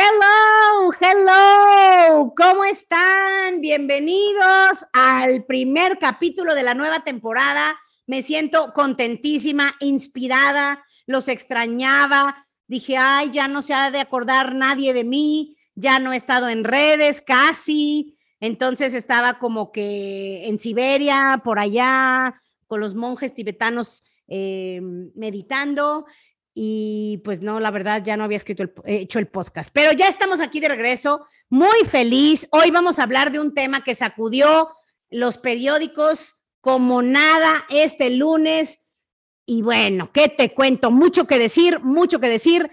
Hello, hello, ¿cómo están? Bienvenidos al primer capítulo de la nueva temporada. Me siento contentísima, inspirada, los extrañaba. Dije, ay, ya no se ha de acordar nadie de mí, ya no he estado en redes casi. Entonces estaba como que en Siberia, por allá, con los monjes tibetanos eh, meditando y pues no, la verdad ya no había escrito el, hecho el podcast, pero ya estamos aquí de regreso, muy feliz. Hoy vamos a hablar de un tema que sacudió los periódicos como nada este lunes. Y bueno, ¿qué te cuento? Mucho que decir, mucho que decir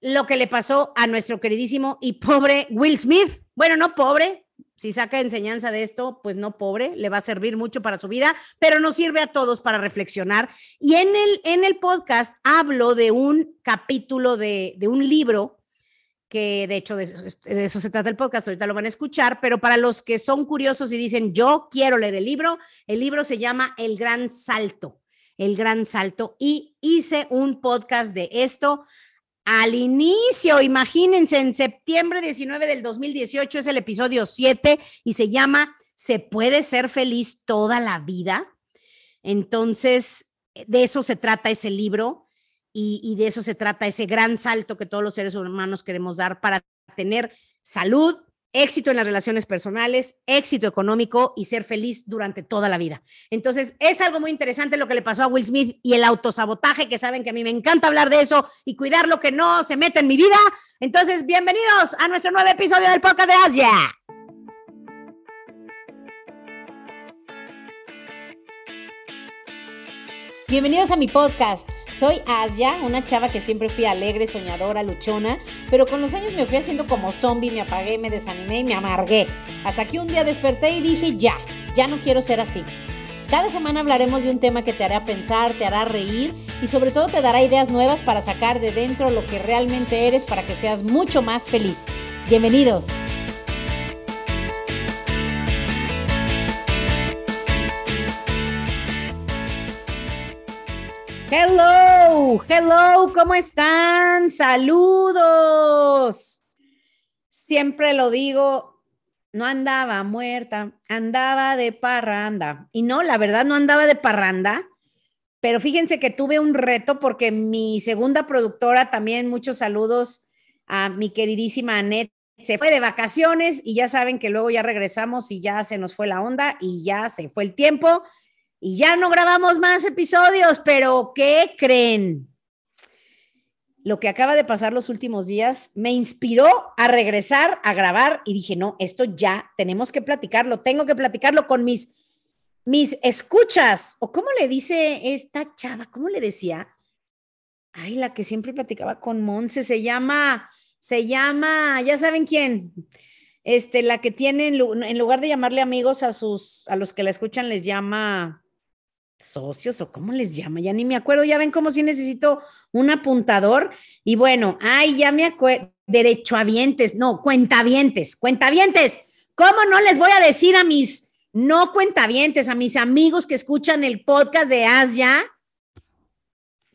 lo que le pasó a nuestro queridísimo y pobre Will Smith. Bueno, no pobre, si saca enseñanza de esto, pues no pobre, le va a servir mucho para su vida, pero nos sirve a todos para reflexionar. Y en el, en el podcast hablo de un capítulo de, de un libro que de hecho de eso, de eso, se trata el podcast, ahorita lo van a escuchar, pero para los que son curiosos y dicen, yo quiero leer el libro, el libro se llama El Gran Salto, El Gran Salto, y hice un podcast de esto al inicio, imagínense, en septiembre 19 del 2018 es el episodio 7 y se llama ¿Se puede ser feliz toda la vida? Entonces, de eso se trata ese libro y, y de eso se trata ese gran salto que todos los seres humanos queremos dar para tener salud, éxito en las relaciones personales, éxito económico y ser feliz durante toda la vida. Entonces, es algo muy interesante lo que le pasó a Will Smith y el autosabotaje, que saben que a mí me encanta hablar de eso y cuidar lo que no se mete en mi vida. Entonces, bienvenidos a nuestro nuevo episodio del podcast de Asia. Bienvenidos a mi podcast. Soy Asia, una chava que siempre fui alegre, soñadora, luchona, pero con los años me fui haciendo como zombie, me apagué, me desanimé y me amargué. Hasta que un día desperté y dije, ya, ya no quiero ser así. Cada semana hablaremos de un tema que te hará pensar, te hará reír y sobre todo te dará ideas nuevas para sacar de dentro lo que realmente eres para que seas mucho más feliz. Bienvenidos. Hello, hello, ¿cómo están? Saludos. Siempre lo digo, no andaba muerta, andaba de parranda. Y no, la verdad no andaba de parranda, pero fíjense que tuve un reto porque mi segunda productora, también muchos saludos a mi queridísima Annette, se fue de vacaciones y ya saben que luego ya regresamos y ya se nos fue la onda y ya se fue el tiempo y ya no grabamos más episodios, pero ¿qué creen? Lo que acaba de pasar los últimos días me inspiró a regresar a grabar y dije, no, esto ya tenemos que platicarlo, tengo que platicarlo con mis, mis escuchas. ¿O cómo le dice esta chava? ¿Cómo le decía? Ay, la que siempre platicaba con Monse, se llama, se llama, ya saben quién, este, la que tiene, en lugar de llamarle amigos a sus, a los que la escuchan, les llama, socios o cómo les llama, ya ni me acuerdo, ya ven cómo si necesito un apuntador y bueno, ay, ya me acuerdo, derechohabientes, no, cuentavientes, cuentavientes, ¿cómo no les voy a decir a mis no cuentavientes, a mis amigos que escuchan el podcast de Asia?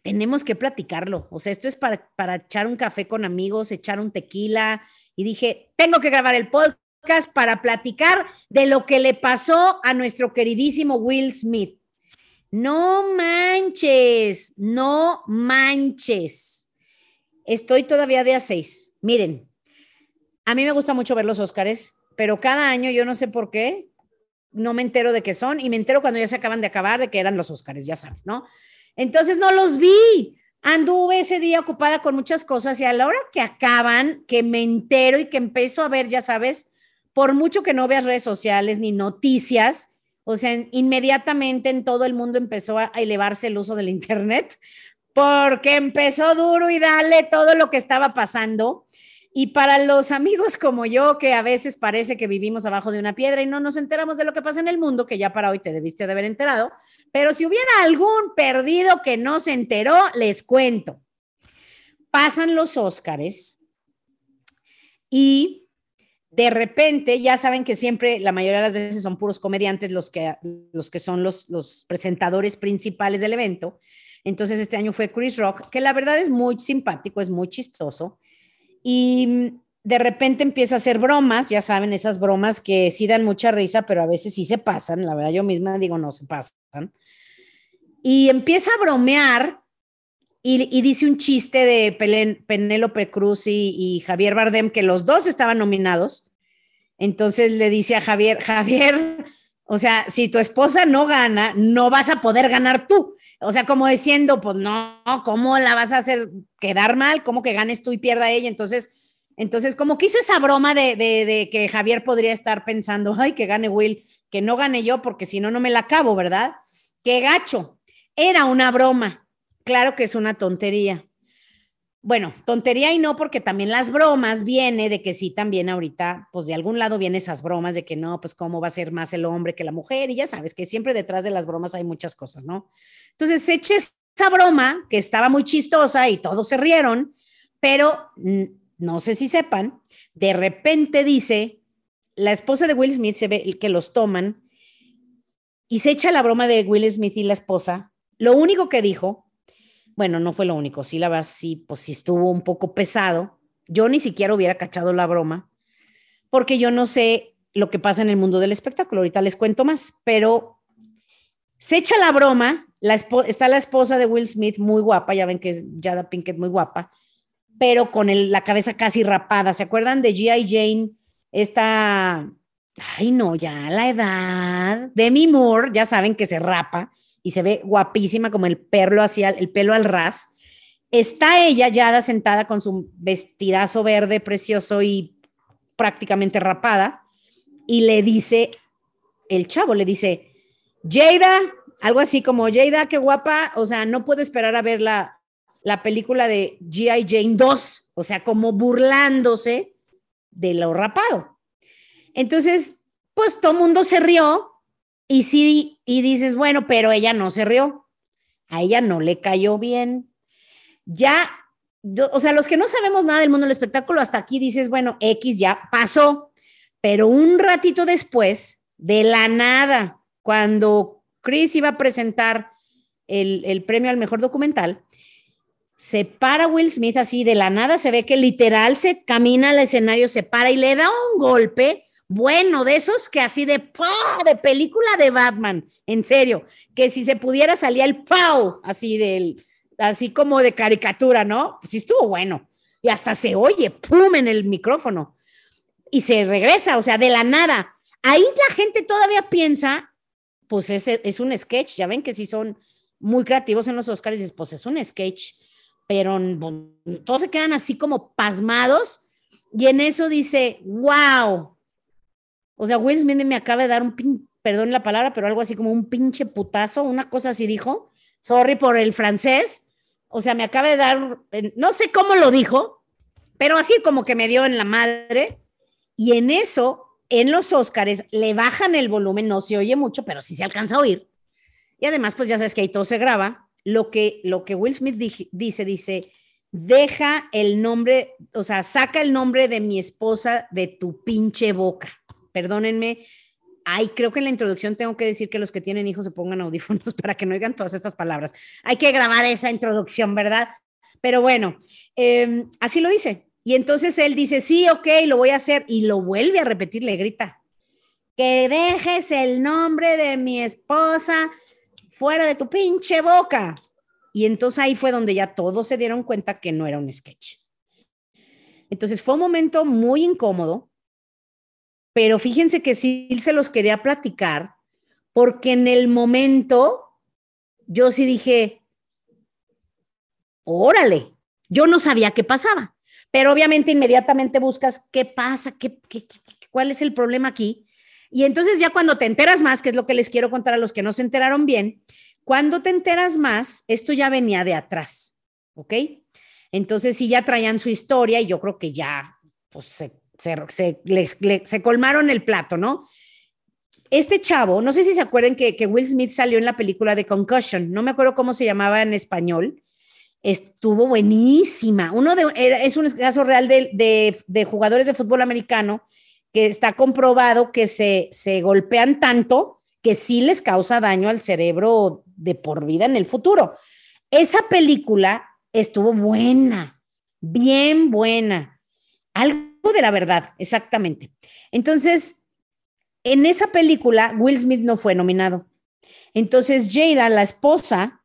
Tenemos que platicarlo, o sea, esto es para, para echar un café con amigos, echar un tequila y dije, tengo que grabar el podcast para platicar de lo que le pasó a nuestro queridísimo Will Smith. No manches, no manches. Estoy todavía de a seis. Miren, a mí me gusta mucho ver los Óscares, pero cada año yo no sé por qué, no me entero de qué son y me entero cuando ya se acaban de acabar de que eran los Óscares, ya sabes, ¿no? Entonces no los vi. Anduve ese día ocupada con muchas cosas y a la hora que acaban, que me entero y que empiezo a ver, ya sabes, por mucho que no veas redes sociales ni noticias, o sea, inmediatamente en todo el mundo empezó a elevarse el uso del Internet porque empezó duro y dale todo lo que estaba pasando. Y para los amigos como yo, que a veces parece que vivimos abajo de una piedra y no nos enteramos de lo que pasa en el mundo, que ya para hoy te debiste de haber enterado, pero si hubiera algún perdido que no se enteró, les cuento. Pasan los Óscares y de repente, ya saben que siempre, la mayoría de las veces son puros comediantes los que, los que son los, los presentadores principales del evento. Entonces, este año fue Chris Rock, que la verdad es muy simpático, es muy chistoso. Y de repente empieza a hacer bromas, ya saben, esas bromas que sí dan mucha risa, pero a veces sí se pasan, la verdad yo misma digo, no se pasan. Y empieza a bromear y, dice un chiste de Penélope Cruz y, Javier Bardem, que los dos estaban nominados. Entonces le dice a Javier, Javier, o sea, si tu esposa no gana, no vas a poder ganar tú. O sea, como diciendo, pues no, ¿cómo la vas a hacer quedar mal? ¿Cómo que ganes tú y pierda ella? Entonces, entonces, como que hizo esa broma de, que Javier podría estar pensando, ay, que gane Will, que no gane yo, porque si no, no me la acabo, ¿verdad? Qué gacho. Era una broma. Claro que es una tontería. Bueno, tontería y no, porque también las bromas viene de que sí, también ahorita, pues de algún lado vienen esas bromas de que no, pues cómo va a ser más el hombre que la mujer, y ya sabes que siempre detrás de las bromas hay muchas cosas, ¿no? Entonces, eché esa broma que estaba muy chistosa y todos se rieron, pero no sé si sepan, de repente dice, la esposa de Will Smith se ve que los toman y se echa la broma de Will Smith y la esposa. Lo único que dijo, bueno, no fue lo único, sí la verdad, sí, pues sí estuvo un poco pesado. Yo ni siquiera hubiera cachado la broma, porque yo no sé lo que pasa en el mundo del espectáculo. Ahorita les cuento más, pero se echa la broma. La está la esposa de Will Smith, muy guapa, ya ven que es Jada Pinkett, muy guapa pero con la cabeza casi rapada. ¿Se acuerdan de G.I. Jane? Esta, ay no, ya la edad. Demi Moore, ya saben que se rapa y se ve guapísima como el pelo hacia el pelo al ras. Está ella ya sentada con su vestidazo verde precioso y prácticamente rapada y le dice, el chavo le dice, Jada, algo así como, Jada, qué guapa, o sea, no puedo esperar a verla la película de G.I. Jane 2, o sea, como burlándose de lo rapado. Entonces, pues todo mundo se rió y sí, y dices, bueno, pero ella no se rió, a ella no le cayó bien. Ya, o sea, los que no sabemos nada del mundo del espectáculo, hasta aquí dices, bueno, X ya pasó, pero un ratito después, de la nada, cuando Chris iba a presentar el, el premio al mejor documental, se para Will Smith así de la nada, se ve que literal se camina al escenario, se para y le da un golpe, bueno, de esos que así de, de película de Batman, en serio, que si se pudiera salía el ¡pau! así del, así como de caricatura, ¿no? Pues sí estuvo bueno. Y hasta se oye, ¡pum! en el micrófono. Y se regresa, o sea, de la nada. Ahí la gente todavía piensa, pues es, es un sketch, ya ven que si son muy creativos en los Oscars, pues es un sketch pero todos se quedan así como pasmados y en eso dice, wow. O sea, Will Smith me acaba de dar un pin, perdón la palabra, pero algo así como un pinche putazo, una cosa así dijo. Sorry por el francés. O sea, me acaba de dar, no sé cómo lo dijo, pero así como que me dio en la madre. Y en eso, en los Óscares, le bajan el volumen, no se oye mucho, pero sí se alcanza a oír. Y además, pues ya sabes que ahí todo se graba lo que, lo que Will Smith dice, dice, deja el nombre, o sea, saca el nombre de mi esposa de tu pinche boca. Perdónenme. Ay, creo que en la introducción tengo que decir que los que tienen hijos se pongan audífonos para que no oigan todas estas palabras. Hay que grabar esa introducción, ¿verdad? Pero bueno, em, así lo dice. Y entonces él dice, sí, ok, lo voy a hacer. Y lo vuelve a repetir, le grita, que dejes el nombre de mi esposa fuera de tu pinche boca. Y entonces ahí fue donde ya todos se dieron cuenta que no era un sketch. Entonces fue un momento muy incómodo, pero fíjense que sí se los quería platicar, porque en el momento yo sí dije, órale, yo no sabía qué pasaba, pero obviamente inmediatamente buscas qué pasa, qué, qué, cuál es el problema aquí. Y entonces ya cuando te enteras más, que es lo que les quiero contar a los que no se enteraron bien, cuando te enteras más, esto ya venía de atrás, ¿ok? Entonces sí ya traían su historia y yo creo que ya, pues se, se, colmaron el plato, ¿no? Este chavo, no sé si se acuerdan que, Will Smith salió en la película de Concussion, no me acuerdo cómo se llamaba en español, estuvo buenísima. Uno de, es un caso real de, de jugadores de fútbol americano que está comprobado que se, se golpean tanto que sí les causa daño al cerebro de por vida en el futuro. Esa película estuvo buena, bien buena. Algo de la verdad, exactamente. Entonces, en esa película, Will Smith no fue nominado. Entonces, Jada, la esposa,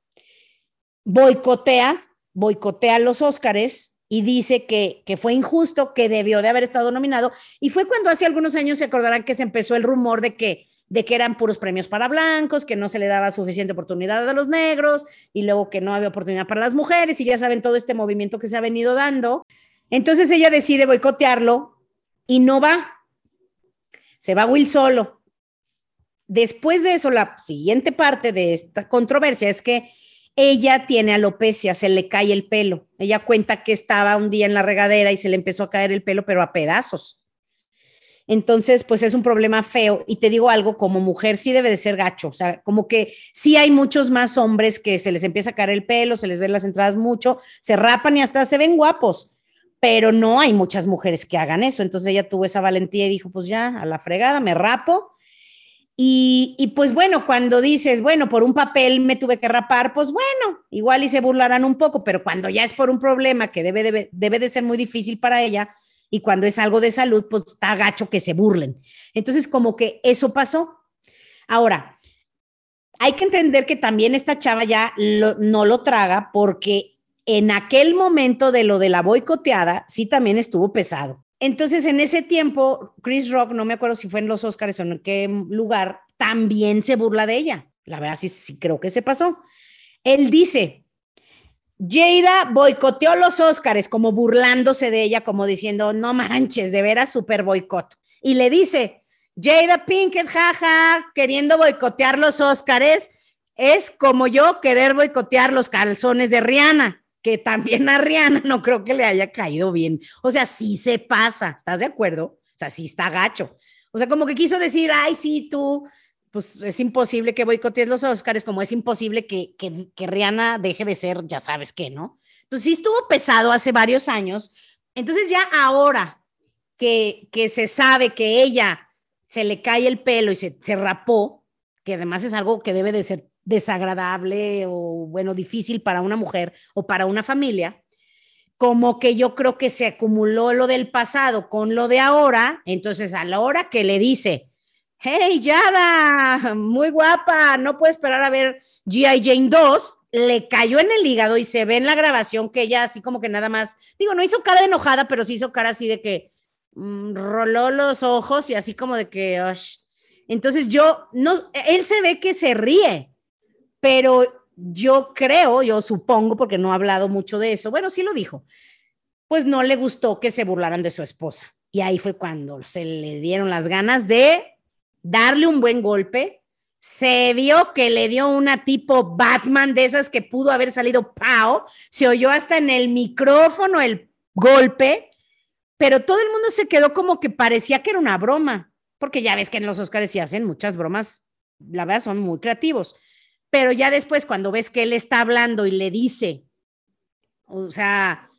boicotea, boicotea los Óscares y dice que, que, fue injusto, que debió de haber estado nominado. Y fue cuando hace algunos años se acordarán que se empezó el rumor de que, de que eran puros premios para blancos, que no se le daba suficiente oportunidad a los negros y luego que no había oportunidad para las mujeres y ya saben todo este movimiento que se ha venido dando. Entonces ella decide boicotearlo y no va. Se va Will solo. Después de eso, la siguiente parte de esta controversia es que ella tiene alopecia, se le cae el pelo. Ella cuenta que estaba un día en la regadera y se le empezó a caer el pelo, pero a pedazos. Entonces, pues es un problema feo. Y te digo algo, como mujer sí debe de ser gacho. O sea, como que sí hay muchos más hombres que se les empieza a caer el pelo, se les ven las entradas mucho, se rapan y hasta se ven guapos. Pero no hay muchas mujeres que hagan eso. Entonces ella tuvo esa valentía y dijo, pues ya, a la fregada, me rapo y, pues bueno, cuando dices, bueno, por un papel me tuve que rapar, pues bueno, igual y se burlarán un poco, pero cuando ya es por un problema que debe, debe, debe de ser muy difícil para ella y cuando es algo de salud, pues está gacho que se burlen. Entonces, como que eso pasó. Ahora, hay que entender que también esta chava ya no lo traga porque en aquel momento de lo de la boicoteada, sí también estuvo pesado. Entonces, en ese tiempo, Chris Rock, no me acuerdo si fue en los Oscars o en qué lugar, también se burla de ella. La verdad, sí, sí creo que se pasó. Él dice, Jada boicoteó los Oscars, como burlándose de ella, como diciendo, no manches, de veras super boicot. Y le dice, Jada Pinkett, jaja, queriendo boicotear los Oscars, es como yo querer boicotear los calzones de Rihanna también a Rihanna no creo que le haya caído bien. O sea, sí se pasa, ¿estás de acuerdo? O sea, sí está gacho. O sea, como que quiso decir, ay, sí, tú, pues es imposible que boicotees los Oscars, como es imposible que, que, que Rihanna deje de ser, ya sabes qué, ¿no? Entonces sí estuvo pesado hace varios años. Entonces ya ahora que, que se sabe que ella se le cae el pelo y se, se rapó, que además es algo que debe de ser desagradable o, bueno, difícil para una mujer o para una familia, como que yo creo que se acumuló lo del pasado con lo de ahora, entonces a la hora que le dice, hey, Yada, muy guapa, no puedo esperar a ver GI Jane 2, le cayó en el hígado y se ve en la grabación que ella así como que nada más, digo, no hizo cara de enojada, pero sí hizo cara así de que mm, roló los ojos y así como de que, entonces yo, no, él se ve que se ríe, pero yo creo, yo supongo, porque no ha hablado mucho de eso, bueno, sí lo dijo, pues no le gustó que se burlaran de su esposa. Y ahí fue cuando se le dieron las ganas de darle un buen golpe. Se vio que le dio una tipo Batman de esas que pudo haber salido pao. Se oyó hasta en el micrófono el golpe, pero todo el mundo se quedó como que parecía que era una broma, porque ya ves que en los Oscars se hacen muchas bromas, la verdad son muy creativos pero ya después cuando ves que él está hablando y le dice, o sea,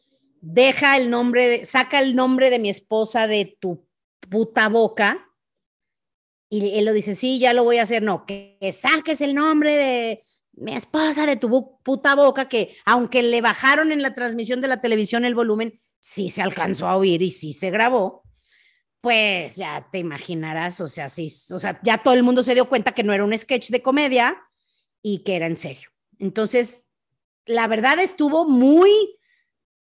deja el nombre, de, saca el nombre de mi esposa de tu puta boca, y él lo dice, sí, ya lo voy a hacer, no, que, saques el nombre de mi esposa de tu puta boca, que aunque le bajaron en la transmisión de la televisión el volumen, sí se alcanzó a oír y sí se grabó, pues ya te imaginarás, o sea, sí, o sea, ya todo el mundo se dio cuenta que no era un sketch de comedia, y que era en serio. Entonces, la verdad estuvo muy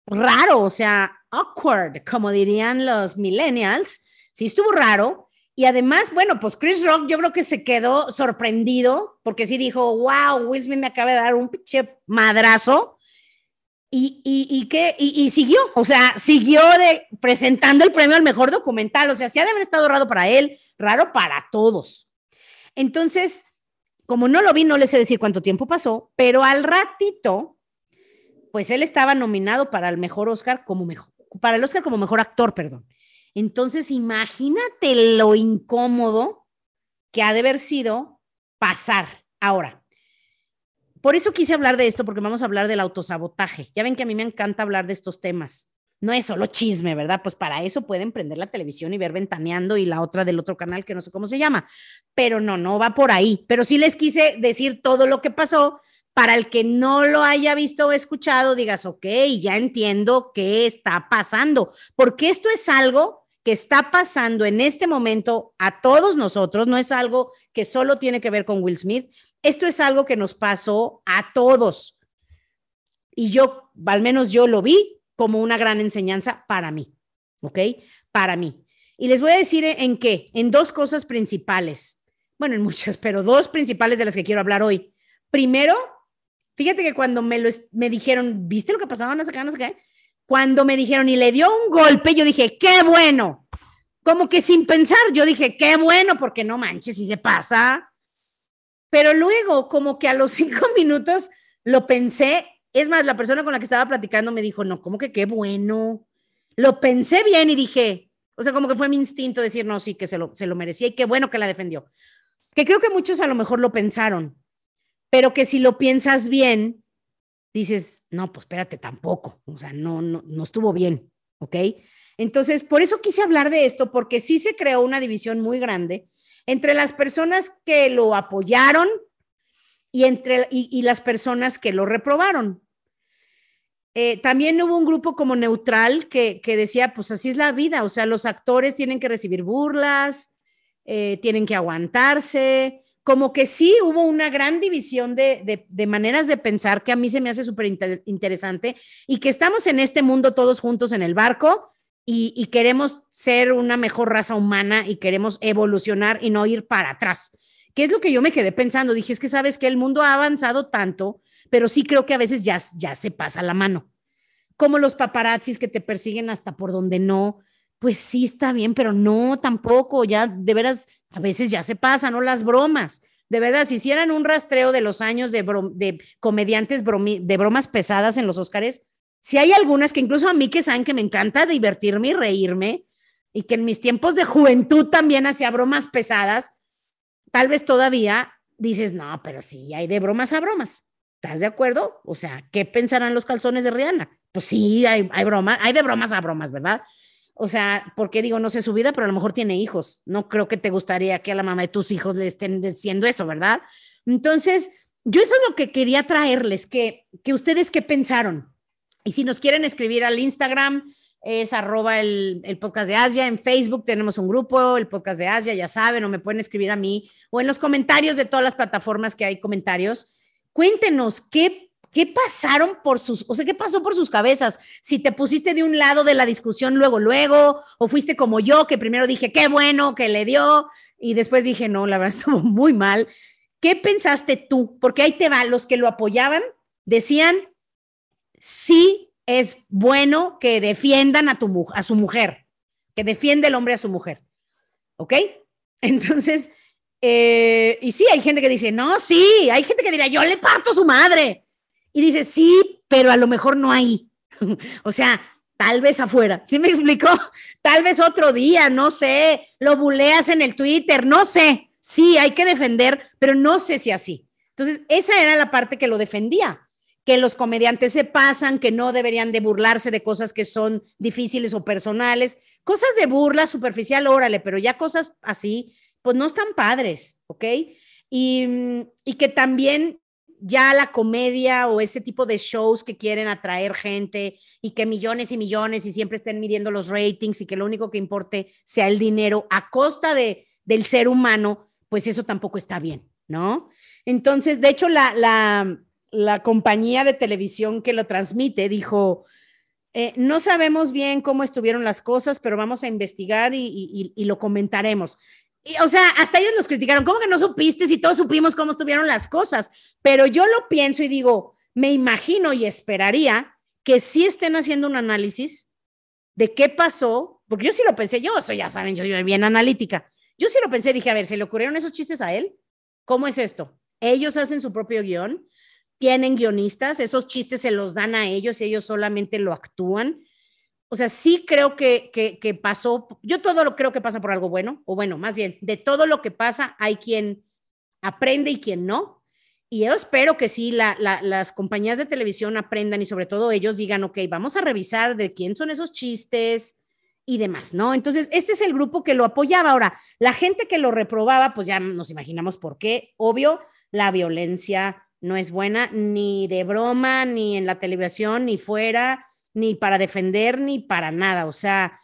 raro, o sea, awkward, como dirían los millennials. Sí estuvo raro. Y además, bueno, pues Chris Rock yo creo que se quedó sorprendido porque sí dijo, wow, Will Smith me acaba de dar un pinche madrazo. Y, y, y, que, y, siguió, o sea, siguió de, presentando el premio al mejor documental. O sea, sí ha de haber estado raro para él, raro para todos. Entonces, como no lo vi, no le sé decir cuánto tiempo pasó, pero al ratito, pues él estaba nominado para el mejor Oscar como mejor, para el Oscar como mejor actor, perdón. Entonces, imagínate lo incómodo que ha de haber sido pasar. Ahora, por eso quise hablar de esto, porque vamos a hablar del autosabotaje. Ya ven que a mí me encanta hablar de estos temas no es solo chisme, ¿verdad? Pues para eso pueden prender la televisión y ver Ventaneando y la otra del otro canal que no sé cómo se llama, pero no, no va por ahí. Pero sí les quise decir todo lo que pasó para el que no lo haya visto o escuchado, digas, ok, ya entiendo qué está pasando, porque esto es algo que está pasando en este momento a todos nosotros, no es algo que solo tiene que ver con Will Smith, esto es algo que nos pasó a todos. Y yo, al menos yo lo vi como una gran enseñanza para mí, ¿ok? Para mí. Y les voy a decir en qué, en dos cosas principales. Bueno, en muchas, pero dos principales de las que quiero hablar hoy. Primero, fíjate que cuando me, lo, me dijeron, ¿viste lo que pasaba? No sé qué, no sé qué cuando me dijeron y le dio un golpe, yo dije, qué bueno. Como que sin pensar, yo dije, qué bueno, porque no manches si se pasa. Pero luego, como que a los cinco minutos lo pensé. Es más, la persona con la que estaba platicando me dijo, no, como que qué bueno. Lo pensé bien y dije, o sea, como que fue mi instinto decir, no, sí, que se lo, se lo merecía y qué bueno que la defendió. Que creo que muchos a lo mejor lo pensaron, pero que si lo piensas bien, dices, no, pues espérate, tampoco, o sea, no, no, no estuvo bien, ¿ok? Entonces, por eso quise hablar de esto, porque sí se creó una división muy grande entre las personas que lo apoyaron y, entre, y, las personas que lo reprobaron. Eh, también hubo un grupo como neutral que, que, decía, pues así es la vida, o sea, los actores tienen que recibir burlas, eh, tienen que aguantarse, como que sí hubo una gran división de, maneras de pensar que a mí se me hace súper interesante y que estamos en este mundo todos juntos en el barco y, queremos ser una mejor raza humana y queremos evolucionar y no ir para atrás. ¿Qué es lo que yo me quedé pensando? Dije, es que sabes que el mundo ha avanzado tanto, pero sí creo que a veces ya, ya se pasa la mano. Como los paparazzis que te persiguen hasta por donde no, pues sí está bien, pero no tampoco, ya de veras a veces ya se pasan, ¿no? Las bromas. De verdad, si hicieran un rastreo de los años de, de comediantes de bromas pesadas en los Óscares, si hay algunas que incluso a mí que saben que me encanta divertirme y reírme, y que en mis tiempos de juventud también hacía bromas pesadas, tal vez todavía dices, no, pero sí, hay de bromas a bromas. ¿Estás de acuerdo? O sea, ¿qué pensarán los calzones de Rihanna? Pues sí, hay, hay bromas, hay de bromas a bromas, ¿verdad? O sea, porque digo, no sé su vida, pero a lo mejor tiene hijos. No creo que te gustaría que a la mamá de tus hijos le estén diciendo eso, ¿verdad? Entonces, yo eso es lo que quería traerles, que, que ustedes qué pensaron. Y si nos quieren escribir al Instagram, es arroba el, el, podcast de Asia. En Facebook tenemos un grupo, el podcast de Asia, ya saben, o me pueden escribir a mí, o en los comentarios de todas las plataformas que hay comentarios. Cuéntenos qué ¿Qué pasaron por sus, o sea, qué pasó por sus cabezas? Si te pusiste de un lado de la discusión luego, luego, o fuiste como yo, que primero dije, qué bueno que le dio, y después dije, no, la verdad estuvo muy mal. ¿Qué pensaste tú? Porque ahí te va, los que lo apoyaban decían, sí es bueno que defiendan a, tu, a su mujer, que defiende el hombre a su mujer. ¿Ok? Entonces, eh, y sí, hay gente que dice, no, sí, hay gente que dirá, yo le parto a su madre y dice, sí, pero a lo mejor no ahí. o sea, tal vez afuera. ¿Sí me explicó? Tal vez otro día, no sé, lo buleas en el Twitter, no sé. Sí, hay que defender, pero no sé si así. Entonces, esa era la parte que lo defendía, que los comediantes se pasan, que no deberían de burlarse de cosas que son difíciles o personales, cosas de burla superficial, órale, pero ya cosas así, pues no están padres, ¿ok? Y, y que también ya la comedia o ese tipo de shows que quieren atraer gente y que millones y millones y siempre estén midiendo los ratings y que lo único que importe sea el dinero a costa de, del ser humano, pues eso tampoco está bien, ¿no? Entonces, de hecho, la, la, la compañía de televisión que lo transmite dijo, eh, no sabemos bien cómo estuvieron las cosas, pero vamos a investigar y, y, y lo comentaremos o sea, hasta ellos nos criticaron, ¿cómo que no supiste si todos supimos cómo estuvieron las cosas? Pero yo lo pienso y digo, me imagino y esperaría que sí estén haciendo un análisis de qué pasó, porque yo sí lo pensé, yo soy, ya saben, yo soy bien analítica. Yo sí lo pensé, dije, a ver, ¿se le ocurrieron esos chistes a él? ¿Cómo es esto? Ellos hacen su propio guion, tienen guionistas, esos chistes se los dan a ellos y ellos solamente lo actúan. O sea, sí creo que, que, pasó, yo todo lo creo que pasa por algo bueno, o bueno, más bien, de todo lo que pasa hay quien aprende y quien no. Y yo espero que sí, las compañías de televisión aprendan y sobre todo ellos digan, ok, vamos a revisar de quién son esos chistes y demás, ¿no? Entonces, este es el grupo que lo apoyaba. Ahora, la gente que lo reprobaba, pues ya nos imaginamos por qué. Obvio, la violencia no es buena ni de broma, ni en la televisión, ni fuera ni para defender, ni para nada. O sea,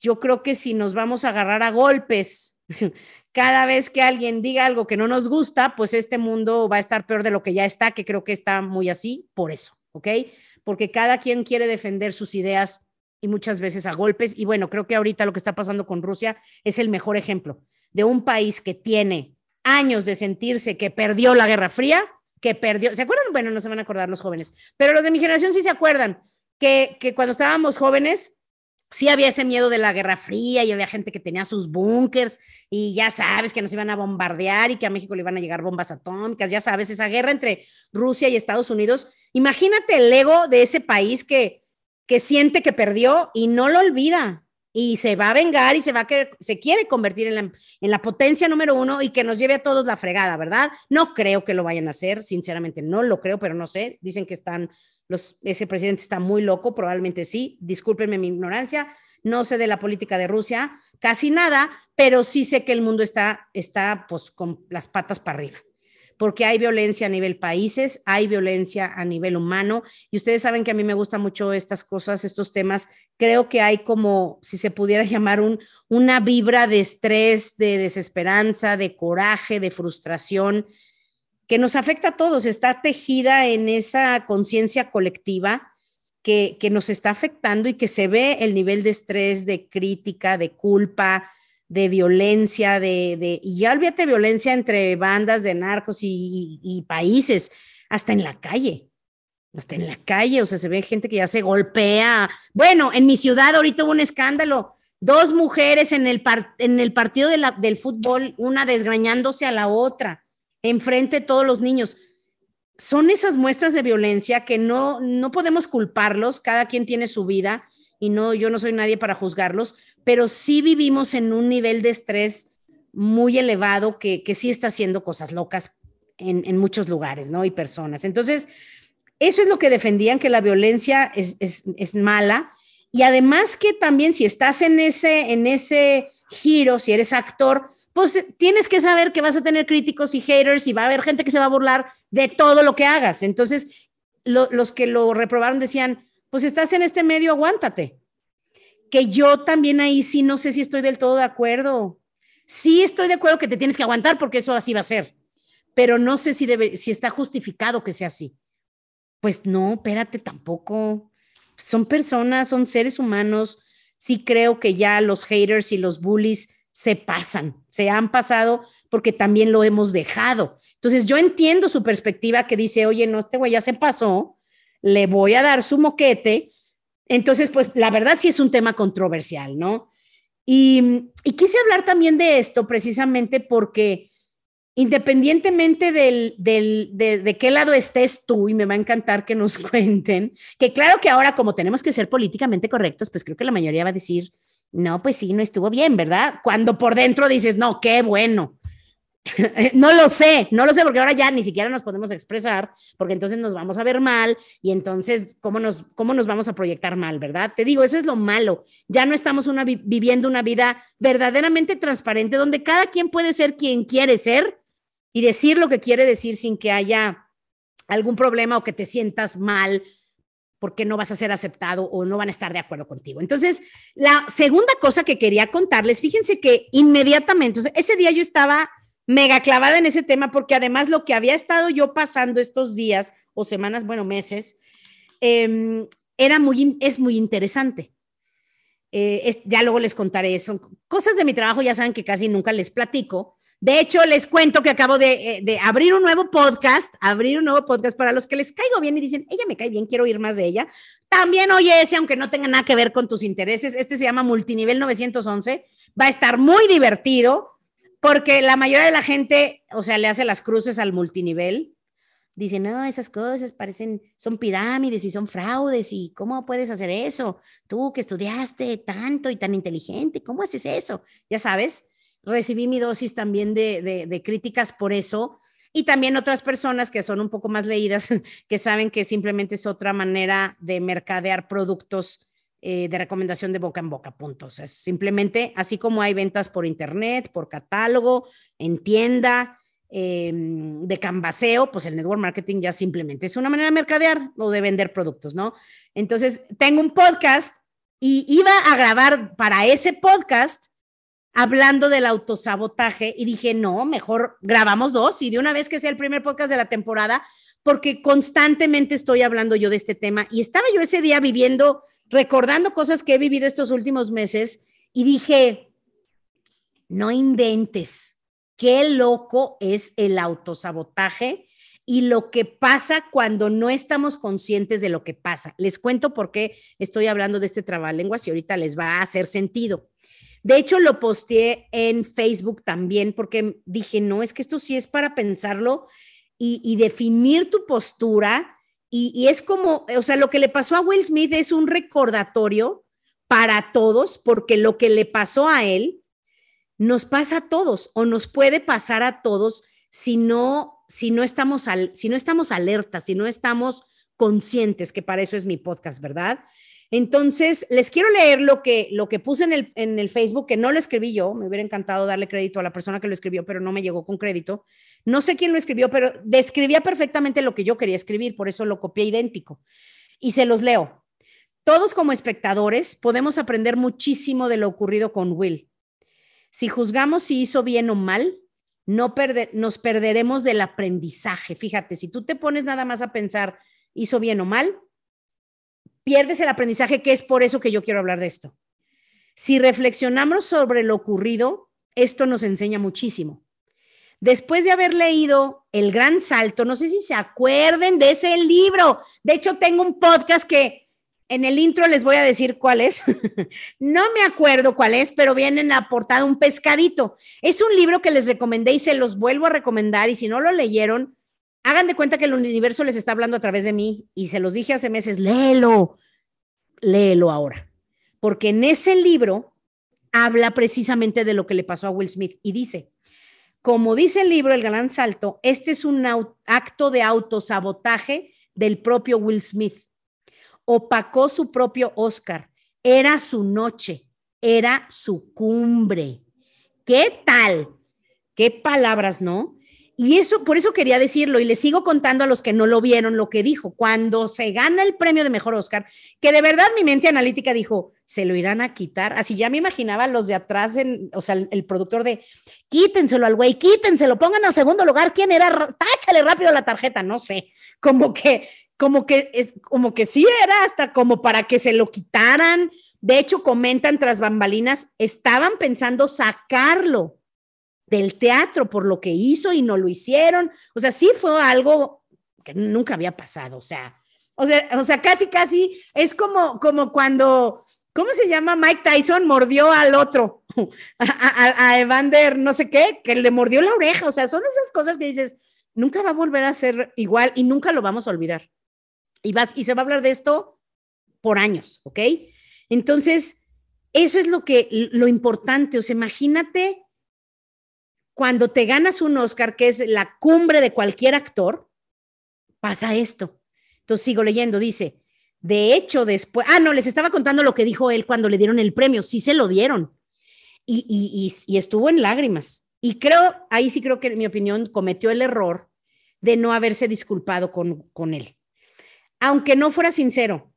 yo creo que si nos vamos a agarrar a golpes cada vez que alguien diga algo que no nos gusta, pues este mundo va a estar peor de lo que ya está, que creo que está muy así, por eso, ¿ok? Porque cada quien quiere defender sus ideas y muchas veces a golpes. Y bueno, creo que ahorita lo que está pasando con Rusia es el mejor ejemplo de un país que tiene años de sentirse que perdió la Guerra Fría, que perdió, ¿se acuerdan? Bueno, no se van a acordar los jóvenes, pero los de mi generación sí se acuerdan que, que cuando estábamos jóvenes sí había ese miedo de la Guerra Fría y había gente que tenía sus búnkers y ya sabes que nos iban a bombardear y que a México le iban a llegar bombas atómicas, ya sabes, esa guerra entre Rusia y Estados Unidos. Imagínate el ego de ese país que, que siente que perdió y no lo olvida y se va a vengar y se va a querer, se quiere convertir en la, en la potencia número uno y que nos lleve a todos la fregada, ¿verdad? No creo que lo vayan a hacer, sinceramente no lo creo, pero no sé, dicen que están ese presidente está muy loco, probablemente sí, discúlpenme mi ignorancia, no sé de la política de Rusia, casi nada, pero sí sé que el mundo está, está pues con las patas para arriba, porque hay violencia a nivel países, hay violencia a nivel humano, y ustedes saben que a mí me gustan mucho estas cosas, estos temas, creo que hay como, si se pudiera llamar, un, una vibra de estrés, de desesperanza, de coraje, de frustración, que nos afecta a todos, está tejida en esa conciencia colectiva que, nos está afectando y que se ve el nivel de estrés, de crítica, de culpa, de violencia, de, de y ya olvídate violencia entre bandas de narcos y, y, países, hasta en la calle, hasta en la calle, o sea, se ve gente que ya se golpea. Bueno, en mi ciudad ahorita hubo un escándalo, dos mujeres en el, en el partido de la, del fútbol, una desgrañándose a la otra enfrente de todos los niños. Son esas muestras de violencia que no, no podemos culparlos, cada quien tiene su vida y no, yo no soy nadie para juzgarlos, pero sí vivimos en un nivel de estrés muy elevado que, que sí está haciendo cosas locas en, en, muchos lugares, ¿no? Y personas. Entonces, eso es lo que defendían, que la violencia es, es, es mala. Y además que también si estás en ese, en ese giro, si eres actor, pues tienes que saber que vas a tener críticos y haters y va a haber gente que se va a burlar de todo lo que hagas. Entonces, los que lo reprobaron decían, pues estás en este medio, aguántate. Que yo también ahí sí no sé si estoy del todo de acuerdo. Sí estoy de acuerdo que te tienes que aguantar porque eso así va a ser, pero no sé si, debe, si está justificado que sea así. Pues no, espérate tampoco. Son personas, son seres humanos. Sí creo que ya los haters y los bullies se pasan, se han pasado porque también lo hemos dejado. Entonces yo entiendo su perspectiva que dice, oye, no, este güey ya se pasó, le voy a dar su moquete. Entonces, pues la verdad sí es un tema controversial, ¿no? Y, quise hablar también de esto precisamente porque independientemente del, del, de, de, qué lado estés tú, y me va a encantar que nos cuenten, que claro que ahora como tenemos que ser políticamente correctos, pues creo que la mayoría va a decir, no, pues sí, no estuvo bien, ¿verdad? Cuando por dentro dices, no, qué bueno. No lo sé, no lo sé, porque ahora ya ni siquiera nos podemos expresar, porque entonces nos vamos a ver mal y entonces, ¿cómo nos, cómo nos vamos a proyectar mal, verdad? Te digo, eso es lo malo. Ya no estamos una, viviendo una vida verdaderamente transparente, donde cada quien puede ser quien quiere ser y decir lo que quiere decir sin que haya algún problema o que te sientas mal porque no vas a ser aceptado o no van a estar de acuerdo contigo. Entonces, la segunda cosa que quería contarles, fíjense que inmediatamente, ese día yo estaba mega clavada en ese tema porque además lo que había estado yo pasando estos días o semanas, bueno, meses, eh, era muy, es muy interesante. Eh, es, ya luego les contaré eso. Cosas de mi trabajo ya saben que casi nunca les platico, de hecho, les cuento que acabo eh, de, abrir un nuevo podcast, abrir un nuevo podcast para los que les caigo bien y dicen, ella me cae bien, quiero oír más de ella. También oye ese, aunque no tenga nada que ver con tus intereses. Este se llama Multinivel 911. Va a estar muy divertido porque la mayoría de la gente, o sea, le hace las cruces al multinivel. Dicen, no, esas cosas parecen, son pirámides y son fraudes y ¿cómo puedes hacer eso? Tú que estudiaste tanto y tan inteligente, ¿cómo haces eso? Ya sabes recibí mi dosis también de, críticas por eso. Y también otras personas que son un poco más leídas, que saben que simplemente es otra manera de mercadear productos eh, de recomendación de boca en boca, puntos. Es simplemente, así como hay ventas por internet, por catálogo, en tienda, em, de canvaseo, pues el network marketing ya simplemente es una manera de mercadear o de vender productos, ¿no? Entonces, tengo un podcast y iba a grabar para ese podcast hablando del autosabotaje y dije, no, mejor grabamos dos y de una vez que sea el primer podcast de la temporada, porque constantemente estoy hablando yo de este tema y estaba yo ese día viviendo, recordando cosas que he vivido estos últimos meses y dije, no inventes, qué loco es el autosabotaje y lo que pasa cuando no estamos conscientes de lo que pasa. Les cuento por qué estoy hablando de este trabalenguas y ahorita les va a hacer sentido. De hecho, lo posteé en Facebook también porque dije, no, es que esto sí es para pensarlo y, definir tu postura. Y, es como, o sea, lo que le pasó a Will Smith es un recordatorio para todos, porque lo que le pasó a él nos pasa a todos o nos puede pasar a todos si no si no estamos, al, si no estamos alertas, si no estamos conscientes, que para eso es mi podcast, ¿verdad? Entonces, les quiero leer lo que, lo que puse en el, en el Facebook, que no lo escribí yo, me hubiera encantado darle crédito a la persona que lo escribió, pero no me llegó con crédito. No sé quién lo escribió, pero describía perfectamente lo que yo quería escribir, por eso lo copié idéntico. Y se los leo. Todos como espectadores podemos aprender muchísimo de lo ocurrido con Will. Si juzgamos si hizo bien o mal, no nos perderemos del aprendizaje. Fíjate, si tú te pones nada más a pensar, hizo bien o mal, pierdes el aprendizaje, que es por eso que yo quiero hablar de esto. Si reflexionamos sobre lo ocurrido, esto nos enseña muchísimo. Después de haber leído El Gran Salto, no sé si se acuerden de ese libro. De hecho, tengo un podcast que en el intro les voy a decir cuál es. no me acuerdo cuál es, pero viene en la portada un pescadito. Es un libro que les recomendé y se los vuelvo a recomendar. Y si no lo leyeron, hagan de cuenta que el universo les está hablando a través de mí. Y se los dije hace meses, léelo, léelo ahora. Porque en ese libro habla precisamente de lo que le pasó a Will Smith y dice, como dice el libro El Galán Salto, este es un acto de autosabotaje del propio Will Smith opacó su propio Oscar. Era su noche, era su cumbre. ¿Qué tal? ¿Qué palabras, no? Y eso, por eso quería decirlo, y le sigo contando a los que no lo vieron lo que dijo. Cuando se gana el premio de mejor Oscar, que de verdad mi mente analítica dijo, se lo irán a quitar. Así ya me imaginaba los de atrás, en, o sea, el, productor de, quítenselo al güey, quítenselo, pongan al segundo lugar. ¿Quién era? Táchale rápido la tarjeta, no sé. Como que como que es como que sí era hasta como para que se lo quitaran. De hecho, comentan tras bambalinas, estaban pensando sacarlo del teatro por lo que hizo y no lo hicieron. O sea, sí fue algo que nunca había pasado. O sea, o sea, o sea casi, casi es como, como cuando, ¿cómo se llama? Mike Tyson mordió al otro, a, a Evander, no sé qué, que le mordió la oreja. O sea, son esas cosas que dices, nunca va a volver a ser igual y nunca lo vamos a olvidar. Y, vas, y se va a hablar de esto por años, ¿ok? Entonces, eso es lo que, lo importante. O sea, imagínate cuando te ganas un Oscar, que es la cumbre de cualquier actor, pasa esto. Entonces sigo leyendo, dice, de hecho, después, ah, no, les estaba contando lo que dijo él cuando le dieron el premio, sí se lo dieron. Y, y, y, estuvo en lágrimas. Y creo, ahí sí creo que, en mi opinión, cometió el error de no haberse disculpado con, con él aunque no fuera sincero.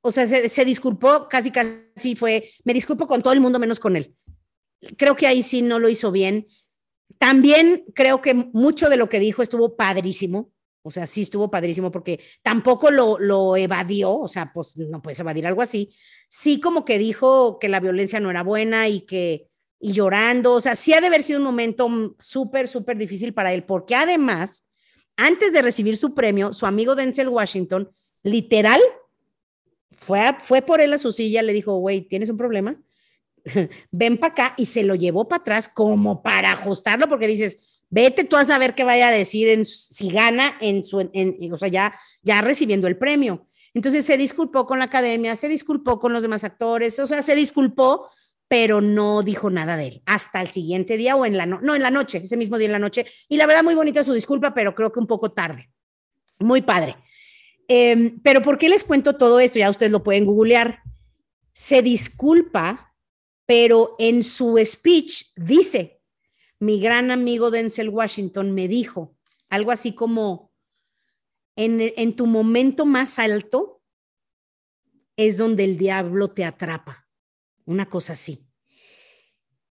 O sea, se, disculpó, casi casi fue, me disculpo con todo el mundo menos con él. Creo que ahí sí no lo hizo bien. También creo que mucho de lo que dijo estuvo padrísimo. O sea, sí estuvo padrísimo porque tampoco lo, lo evadió. O sea, pues no puedes evadir algo así. Sí como que dijo que la violencia no era buena y que, y llorando. O sea, sí ha de haber sido un momento súper, súper difícil para él, porque además antes de recibir su premio, su amigo Denzel Washington, literal, fue, fue por él a su silla, le dijo, güey, ¿tienes un problema? Ven para acá y se lo llevó para atrás como para ajustarlo, porque dices, vete tú a saber qué vaya a decir en, si gana en su, en, o sea, ya, ya recibiendo el premio. Entonces se disculpó con la academia, se disculpó con los demás actores, o sea, se disculpó pero no dijo nada de él hasta el siguiente día o en la no, no en la noche, ese mismo día en la noche. Y la verdad muy bonita su disculpa, pero creo que un poco tarde. Muy padre. Em, pero ¿por qué les cuento todo esto? Ya ustedes lo pueden googlear. Se disculpa, pero en su speech dice, mi gran amigo Denzel Washington me dijo algo así como, en, en tu momento más alto, es donde el diablo te atrapa. Una cosa así.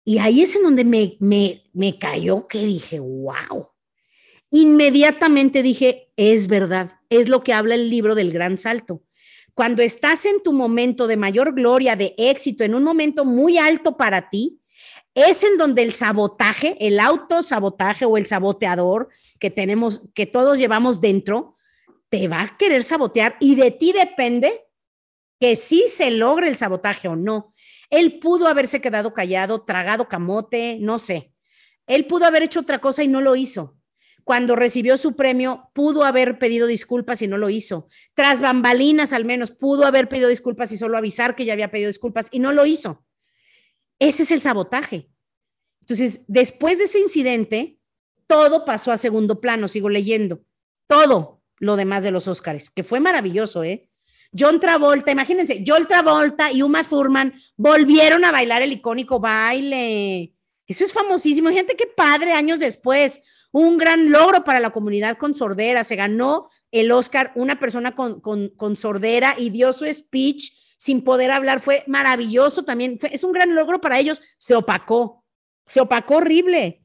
Y ahí es en donde me, me, me cayó que dije, wow. Inmediatamente dije, es verdad, es lo que habla el libro del gran salto. Cuando estás en tu momento de mayor gloria, de éxito, en un momento muy alto para ti, es en donde el sabotaje, el autosabotaje o el saboteador que tenemos, que todos llevamos dentro, te va a querer sabotear y de ti depende que sí se logre el sabotaje o no. Él pudo haberse quedado callado, tragado camote, no sé. Él pudo haber hecho otra cosa y no lo hizo. Cuando recibió su premio, pudo haber pedido disculpas y no lo hizo. Tras bambalinas, al menos, pudo haber pedido disculpas y solo avisar que ya había pedido disculpas y no lo hizo. Ese es el sabotaje. Entonces, después de ese incidente, todo pasó a segundo plano, sigo leyendo. Todo lo demás de los Óscares, que fue maravilloso, ¿eh? John Travolta, imagínense, John Travolta y Uma Thurman volvieron a bailar el icónico baile. Eso es famosísimo. Gente, qué padre, años después. Un gran logro para la comunidad con sordera. Se ganó el Oscar una persona con, con, sordera y dio su speech sin poder hablar. Fue maravilloso también. es un gran logro para ellos. Se opacó. Se opacó horrible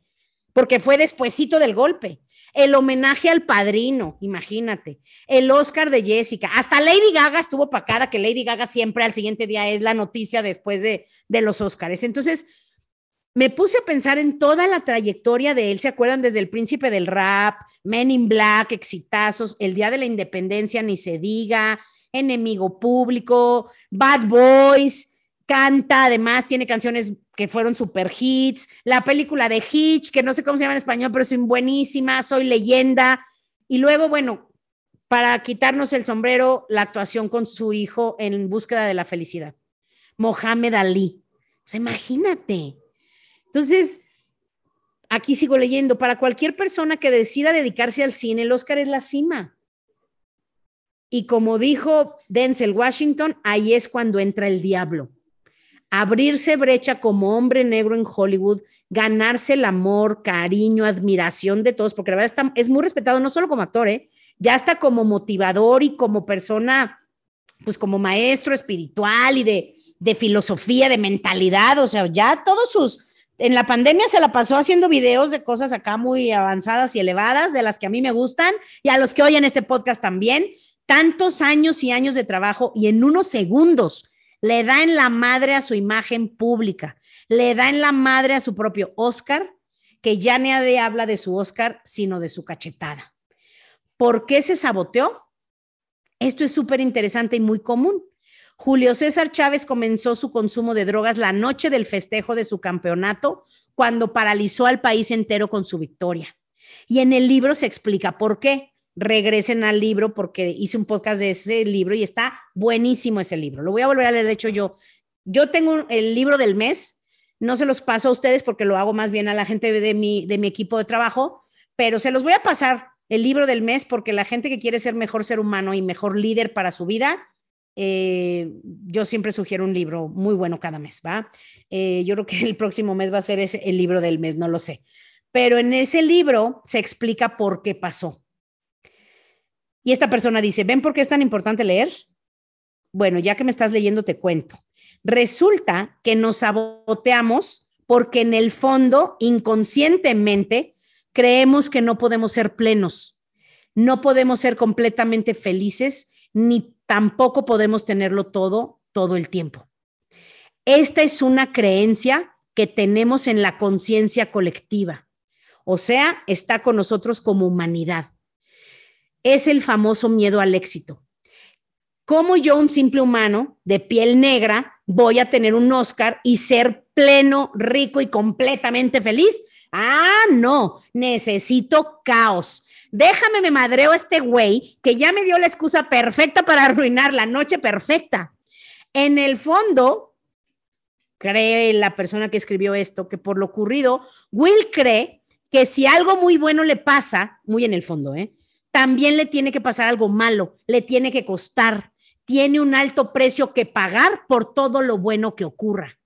porque fue despuesito del golpe el homenaje al padrino, imagínate, el Oscar de Jessica, hasta Lady Gaga estuvo pacada, que Lady Gaga siempre al siguiente día es la noticia después de, de los Oscars. Entonces, me puse a pensar en toda la trayectoria de él, ¿se acuerdan? Desde el príncipe del rap, Men in Black, exitazos, el Día de la Independencia, ni se diga, Enemigo Público, Bad Boys, canta, además tiene canciones que fueron super hits, la película de Hitch, que no sé cómo se llama en español, pero es buenísima, Soy leyenda, y luego, bueno, para quitarnos el sombrero, la actuación con su hijo en búsqueda de la felicidad, Mohamed Ali. Pues imagínate. Entonces, aquí sigo leyendo, para cualquier persona que decida dedicarse al cine, el Oscar es la cima. Y como dijo Denzel Washington, ahí es cuando entra el diablo abrirse brecha como hombre negro en Hollywood, ganarse el amor, cariño, admiración de todos, porque la verdad es muy respetado no solo como actor, ¿eh? ya está como motivador y como persona, pues como maestro espiritual y de, de filosofía, de mentalidad, o sea, ya todos sus, en la pandemia se la pasó haciendo videos de cosas acá muy avanzadas y elevadas, de las que a mí me gustan, y a los que oyen este podcast también, tantos años y años de trabajo y en unos segundos le da en la madre a su imagen pública, le da en la madre a su propio Oscar, que ya nadie habla de su Oscar, sino de su cachetada. ¿Por qué se saboteó? Esto es súper interesante y muy común. Julio César Chávez comenzó su consumo de drogas la noche del festejo de su campeonato, cuando paralizó al país entero con su victoria. Y en el libro se explica por qué regresen al libro porque hice un podcast de ese libro y está buenísimo ese libro. Lo voy a volver a leer, de hecho yo, yo tengo el libro del mes, no se los paso a ustedes porque lo hago más bien a la gente de mi, de mi equipo de trabajo, pero se los voy a pasar el libro del mes porque la gente que quiere ser mejor ser humano y mejor líder para su vida, eh, yo siempre sugiero un libro muy bueno cada mes, ¿va? Eh, yo creo que el próximo mes va a ser ese, el libro del mes, no lo sé. Pero en ese libro se explica por qué pasó. Y esta persona dice, ¿ven por qué es tan importante leer? Bueno, ya que me estás leyendo, te cuento. Resulta que nos saboteamos porque en el fondo, inconscientemente, creemos que no podemos ser plenos, no podemos ser completamente felices, ni tampoco podemos tenerlo todo todo el tiempo. Esta es una creencia que tenemos en la conciencia colectiva, o sea, está con nosotros como humanidad es el famoso miedo al éxito. ¿Cómo yo, un simple humano de piel negra, voy a tener un Oscar y ser pleno, rico y completamente feliz? Ah, no, necesito caos. Déjame, me madreo a este güey que ya me dio la excusa perfecta para arruinar la noche perfecta. En el fondo, cree la persona que escribió esto, que por lo ocurrido, Will cree que si algo muy bueno le pasa, muy en el fondo, ¿eh? también le tiene que pasar algo malo, le tiene que costar, tiene un alto precio que pagar por todo lo bueno que ocurra.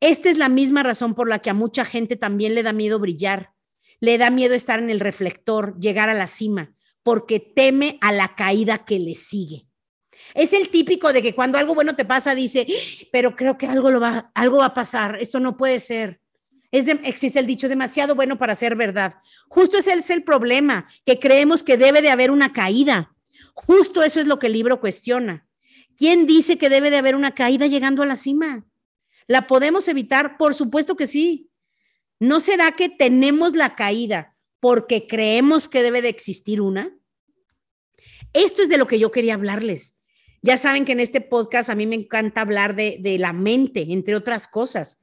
Esta es la misma razón por la que a mucha gente también le da miedo brillar, le da miedo estar en el reflector, llegar a la cima, porque teme a la caída que le sigue. Es el típico de que cuando algo bueno te pasa dice, pero creo que algo, lo va, algo va a pasar, esto no puede ser. Es existe el dicho demasiado bueno para ser verdad. Justo ese es el problema, que creemos que debe de haber una caída. Justo eso es lo que el libro cuestiona. ¿Quién dice que debe de haber una caída llegando a la cima? ¿La podemos evitar? Por supuesto que sí. ¿No será que tenemos la caída porque creemos que debe de existir una? Esto es de lo que yo quería hablarles. Ya saben que en este podcast a mí me encanta hablar de, la mente, entre otras cosas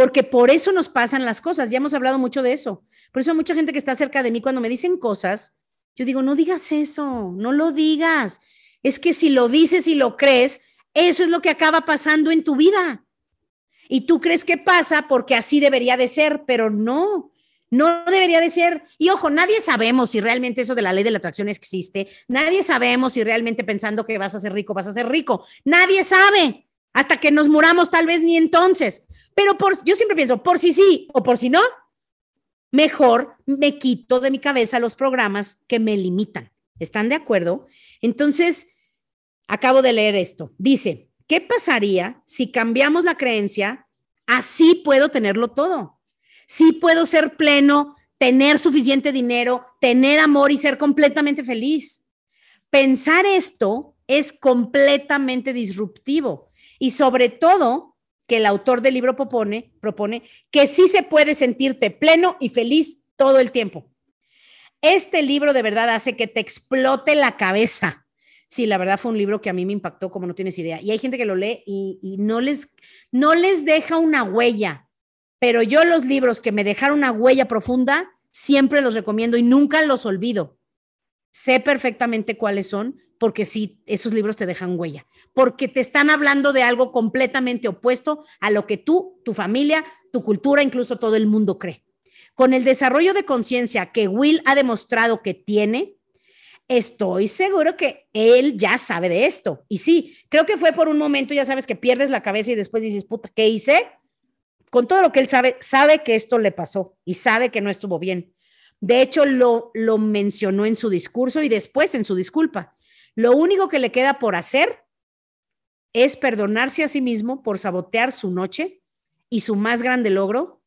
porque por eso nos pasan las cosas. Ya hemos hablado mucho de eso. Por eso mucha gente que está cerca de mí cuando me dicen cosas, yo digo, no digas eso, no lo digas. Es que si lo dices y lo crees, eso es lo que acaba pasando en tu vida. Y tú crees que pasa porque así debería de ser, pero no, no debería de ser. Y ojo, nadie sabemos si realmente eso de la ley de la atracción existe. Nadie sabemos si realmente pensando que vas a ser rico, vas a ser rico. Nadie sabe. Hasta que nos muramos, tal vez ni entonces. Pero por, yo siempre pienso, por si sí o por si no, mejor me quito de mi cabeza los programas que me limitan. ¿Están de acuerdo? Entonces, acabo de leer esto. Dice, ¿qué pasaría si cambiamos la creencia? Así puedo tenerlo todo. Sí puedo ser pleno, tener suficiente dinero, tener amor y ser completamente feliz. Pensar esto es completamente disruptivo y sobre todo que el autor del libro propone, propone que sí se puede sentirte pleno y feliz todo el tiempo. Este libro de verdad hace que te explote la cabeza. Sí, la verdad fue un libro que a mí me impactó como no tienes idea. Y hay gente que lo lee y, no, les, no les deja una huella. Pero yo los libros que me dejaron una huella profunda, siempre los recomiendo y nunca los olvido. Sé perfectamente cuáles son, porque sí, esos libros te dejan huella porque te están hablando de algo completamente opuesto a lo que tú, tu familia, tu cultura, incluso todo el mundo cree. Con el desarrollo de conciencia que Will ha demostrado que tiene, estoy seguro que él ya sabe de esto. Y sí, creo que fue por un momento, ya sabes, que pierdes la cabeza y después dices, puta, ¿qué hice? Con todo lo que él sabe, sabe que esto le pasó y sabe que no estuvo bien. De hecho, lo, lo mencionó en su discurso y después en su disculpa. Lo único que le queda por hacer es perdonarse a sí mismo por sabotear su noche y su más grande logro,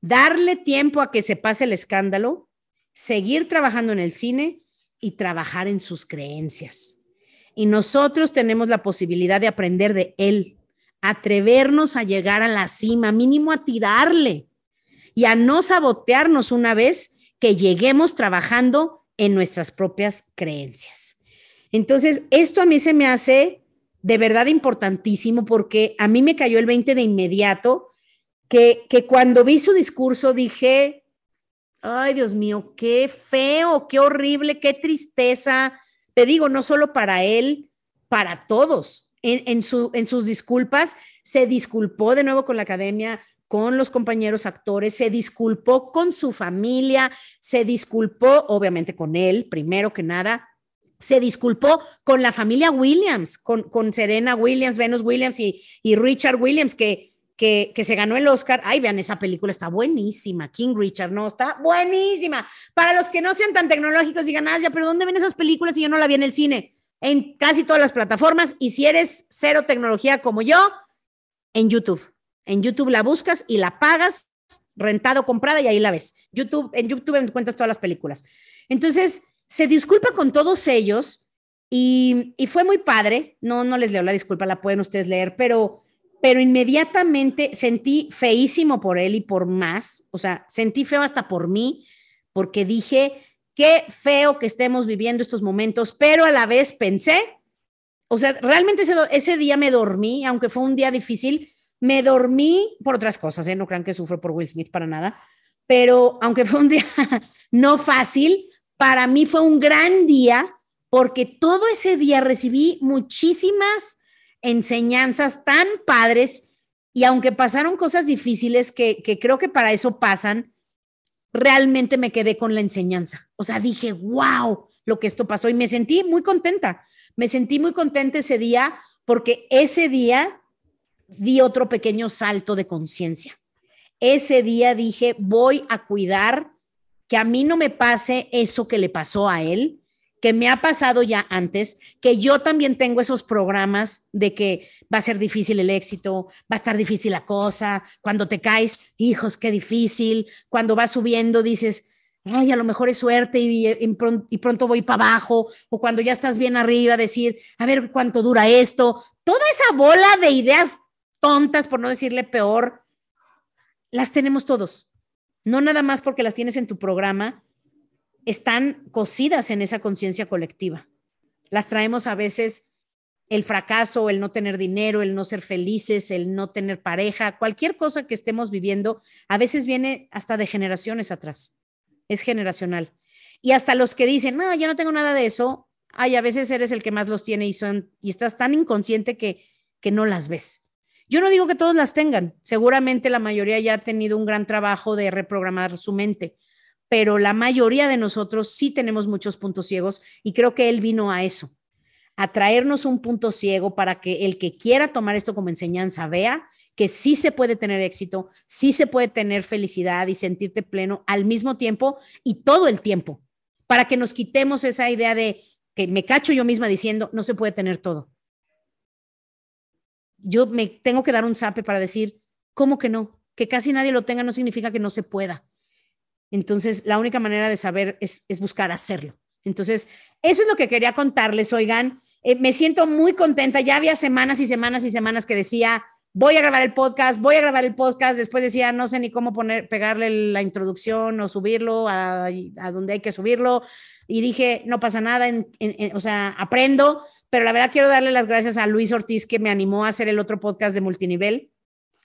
darle tiempo a que se pase el escándalo, seguir trabajando en el cine y trabajar en sus creencias. Y nosotros tenemos la posibilidad de aprender de él, atrevernos a llegar a la cima, mínimo a tirarle y a no sabotearnos una vez que lleguemos trabajando en nuestras propias creencias. Entonces, esto a mí se me hace de verdad importantísimo porque a mí me cayó el 20 de inmediato, que, que cuando vi su discurso dije, ay Dios mío, qué feo, qué horrible, qué tristeza. Te digo, no solo para él, para todos. En, en, su, en sus disculpas, se disculpó de nuevo con la academia, con los compañeros actores, se disculpó con su familia, se disculpó obviamente con él, primero que nada, se disculpó con la familia Williams, con, con Serena Williams, Venus Williams y, y Richard Williams, que, que, que, se ganó el Oscar. Ay, vean, esa película está buenísima. King Richard, no, está buenísima. Para los que no sean tan tecnológicos, digan, ah, ya, pero ¿dónde ven esas películas si yo no la vi en el cine? En casi todas las plataformas. Y si eres cero tecnología como yo, en YouTube. En YouTube la buscas y la pagas, rentado, comprada, y ahí la ves. YouTube, en YouTube encuentras todas las películas. Entonces, se disculpa con todos ellos y, fue muy padre. No, no les leo la disculpa, la pueden ustedes leer, pero, pero inmediatamente sentí feísimo por él y por más. O sea, sentí feo hasta por mí, porque dije, qué feo que estemos viviendo estos momentos, pero a la vez pensé, o sea, realmente ese, ese día me dormí, aunque fue un día difícil, me dormí por otras cosas, ¿eh? no crean que sufro por Will Smith para nada, pero aunque fue un día no fácil, para mí fue un gran día porque todo ese día recibí muchísimas enseñanzas tan padres y aunque pasaron cosas difíciles que, creo que para eso pasan, realmente me quedé con la enseñanza. O sea, dije, wow, lo que esto pasó y me sentí muy contenta. Me sentí muy contenta ese día porque ese día di otro pequeño salto de conciencia. Ese día dije, voy a cuidar que a mí no me pase eso que le pasó a él, que me ha pasado ya antes, que yo también tengo esos programas de que va a ser difícil el éxito, va a estar difícil la cosa, cuando te caes, hijos, qué difícil, cuando vas subiendo dices, ay, a lo mejor es suerte y, y pronto voy para abajo, o cuando ya estás bien arriba, decir, a ver cuánto dura esto, toda esa bola de ideas tontas, por no decirle peor, las tenemos todos. No nada más porque las tienes en tu programa, están cosidas en esa conciencia colectiva. Las traemos a veces el fracaso, el no tener dinero, el no ser felices, el no tener pareja, cualquier cosa que estemos viviendo, a veces viene hasta de generaciones atrás. Es generacional. Y hasta los que dicen, no, yo no tengo nada de eso, ay, a veces eres el que más los tiene y, son, y estás tan inconsciente que, que no las ves. Yo no digo que todos las tengan, seguramente la mayoría ya ha tenido un gran trabajo de reprogramar su mente, pero la mayoría de nosotros sí tenemos muchos puntos ciegos y creo que él vino a eso, a traernos un punto ciego para que el que quiera tomar esto como enseñanza vea que sí se puede tener éxito, sí se puede tener felicidad y sentirte pleno al mismo tiempo y todo el tiempo, para que nos quitemos esa idea de que me cacho yo misma diciendo, no se puede tener todo. Yo me tengo que dar un zape para decir, ¿cómo que no? Que casi nadie lo tenga no significa que no se pueda. Entonces, la única manera de saber es, buscar hacerlo. Entonces, eso es lo que quería contarles, oigan. Eh, me siento muy contenta. Ya había semanas y semanas y semanas que decía, voy a grabar el podcast, voy a grabar el podcast. Después decía, no sé ni cómo poner, pegarle la introducción o subirlo a, donde hay que subirlo. Y dije, no pasa nada, o sea, aprendo. Pero la verdad quiero darle las gracias a Luis Ortiz que me animó a hacer el otro podcast de multinivel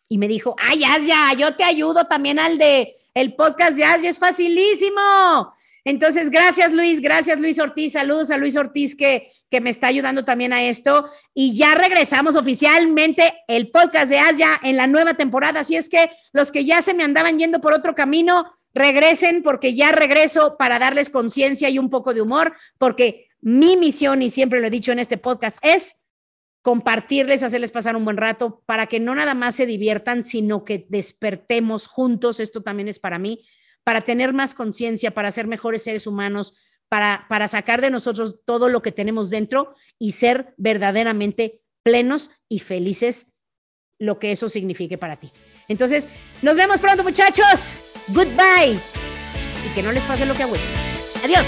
y me dijo, ay, ya, ya, yo te ayudo también al de el podcast de Asia es facilísimo. Entonces, gracias Luis, gracias Luis Ortiz, saludos a Luis Ortiz que, que me está ayudando también a esto. Y ya regresamos oficialmente el podcast de Asia en la nueva temporada. Así es que los que ya se me andaban yendo por otro camino, regresen porque ya regreso para darles conciencia y un poco de humor, porque mi misión, y siempre lo he dicho en este podcast, es compartirles, hacerles pasar un buen rato para que no nada más se diviertan, sino que despertemos juntos, esto también es para mí, para tener más conciencia, para ser mejores seres humanos, para, para sacar de nosotros todo lo que tenemos dentro y ser verdaderamente plenos y felices, lo que eso signifique para ti. Entonces, nos vemos pronto muchachos. Goodbye. Y que no les pase lo que a Adiós.